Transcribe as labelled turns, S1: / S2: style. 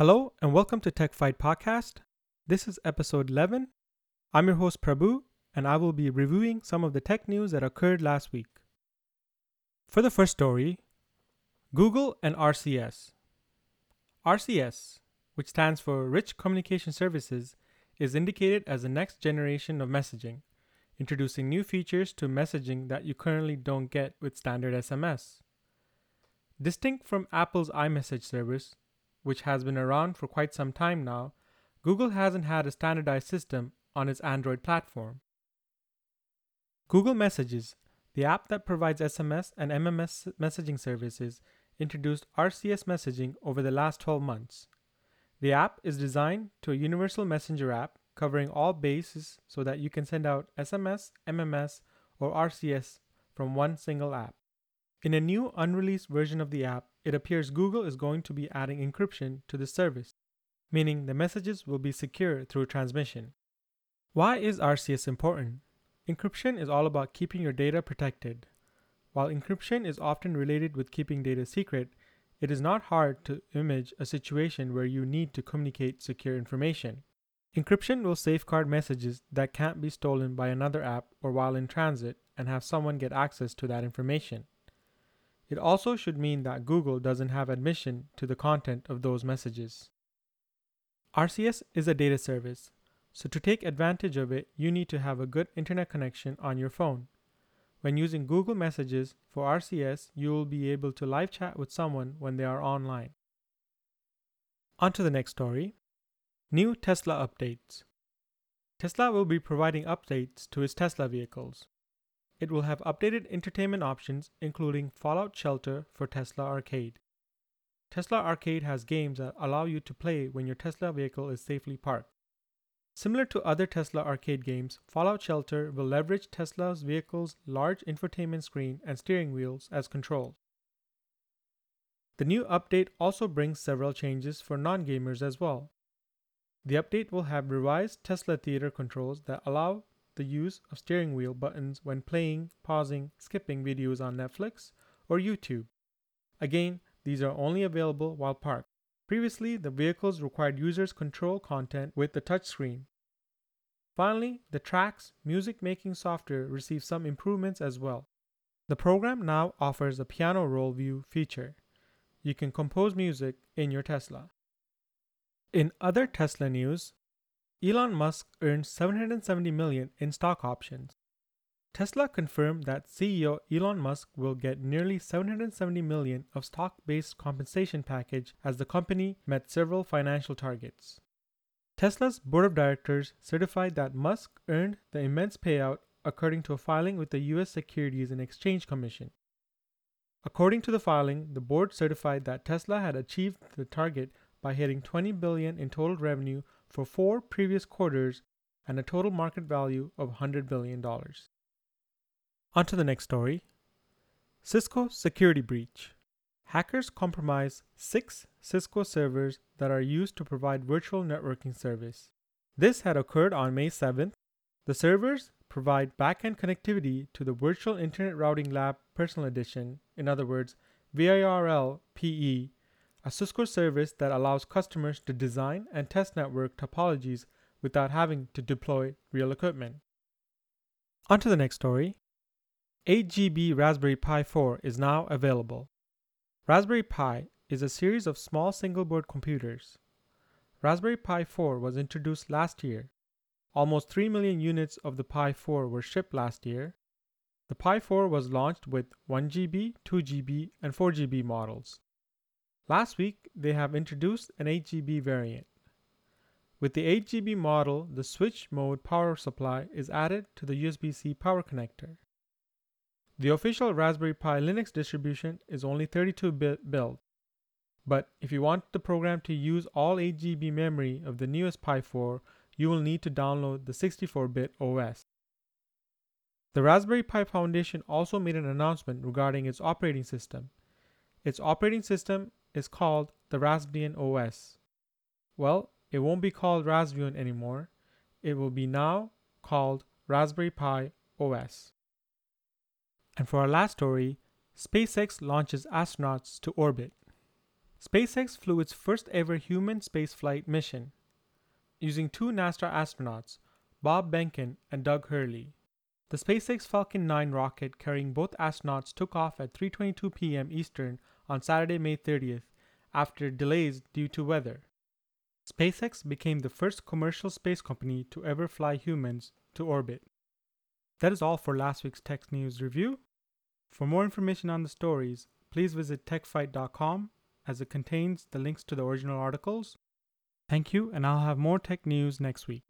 S1: Hello and welcome to Tech Fight Podcast. This is episode 11. I'm your host Prabhu and I will be reviewing some of the tech news that occurred last week. For the first story, Google and RCS. RCS, which stands for Rich Communication Services, is indicated as the next generation of messaging, introducing new features to messaging that you currently don't get with standard SMS. Distinct from Apple's iMessage service, which has been around for quite some time now, Google hasn't had a standardized system on its Android platform. Google Messages, the app that provides SMS and MMS messaging services, introduced RCS messaging over the last 12 months. The app is designed to a universal messenger app covering all bases so that you can send out SMS, MMS, or RCS from one single app. In a new unreleased version of the app, it appears Google is going to be adding encryption to the service, meaning the messages will be secure through transmission. Why is RCS important? Encryption is all about keeping your data protected. While encryption is often related with keeping data secret, it is not hard to image a situation where you need to communicate secure information. Encryption will safeguard messages that can't be stolen by another app or while in transit and have someone get access to that information. It also should mean that Google doesn't have admission to the content of those messages. RCS is a data service, so to take advantage of it, you need to have a good internet connection on your phone. When using Google Messages for RCS, you will be able to live chat with someone when they are online. On to the next story. New Tesla updates. Tesla will be providing updates to its Tesla vehicles. It will have updated entertainment options, including Fallout Shelter for Tesla Arcade. Tesla Arcade has games that allow you to play when your Tesla vehicle is safely parked. Similar to other Tesla arcade games, Fallout Shelter will leverage Tesla's vehicle's large infotainment screen and steering wheels as controls. The new update also brings several changes for non gamers as well. The update will have revised Tesla Theater controls that allow the use of steering wheel buttons when playing, pausing, skipping videos on Netflix or YouTube. Again, these are only available while parked. Previously, the vehicles required users control content with the touchscreen. Finally, the TRAX music making software received some improvements as well. The program now offers a piano roll view feature. You can compose music in your Tesla. In other Tesla news, Elon Musk earned 770 million in stock options. Tesla confirmed that CEO Elon Musk will get nearly 770 million of stock-based compensation package as the company met several financial targets. Tesla's board of directors certified that Musk earned the immense payout according to a filing with the US Securities and Exchange Commission. According to the filing, the board certified that Tesla had achieved the target by hitting 20 billion in total revenue for four previous quarters and a total market value of $100 billion. On to the next story Cisco security breach. Hackers compromise six Cisco servers that are used to provide virtual networking service. This had occurred on May 7th. The servers provide backend connectivity to the Virtual Internet Routing Lab Personal Edition, in other words, VIRL PE, a Cisco service that allows customers to design and test network topologies without having to deploy real equipment. On to the next story. 8GB Raspberry Pi 4 is now available. Raspberry Pi is a series of small single board computers. Raspberry Pi 4 was introduced last year. Almost 3 million units of the Pi 4 were shipped last year. The Pi 4 was launched with 1GB, 2GB, and 4GB models. Last week, they have introduced an 8GB variant. With the 8GB model, the switch mode power supply is added to the USB-C power connector. The official Raspberry Pi Linux distribution is only 32-bit build, but if you want the program to use all 8GB memory of the newest Pi 4, you will need to download the 64-bit OS. The Raspberry Pi Foundation also made an announcement regarding its operating system. Its operating system is called the Raspbian OS. Well, it won't be called Raspbian anymore. It will be now called Raspberry Pi OS. And for our last story, SpaceX launches astronauts to orbit. SpaceX flew its first ever human spaceflight mission using two NASA astronauts, Bob Behnken and Doug Hurley. The SpaceX Falcon 9 rocket carrying both astronauts took off at 3:22 p.m. Eastern on Saturday, May 30th, after delays due to weather. SpaceX became the first commercial space company to ever fly humans to orbit. That is all for last week's Tech News review. For more information on the stories, please visit techfight.com as it contains the links to the original articles. Thank you, and I'll have more tech news next week.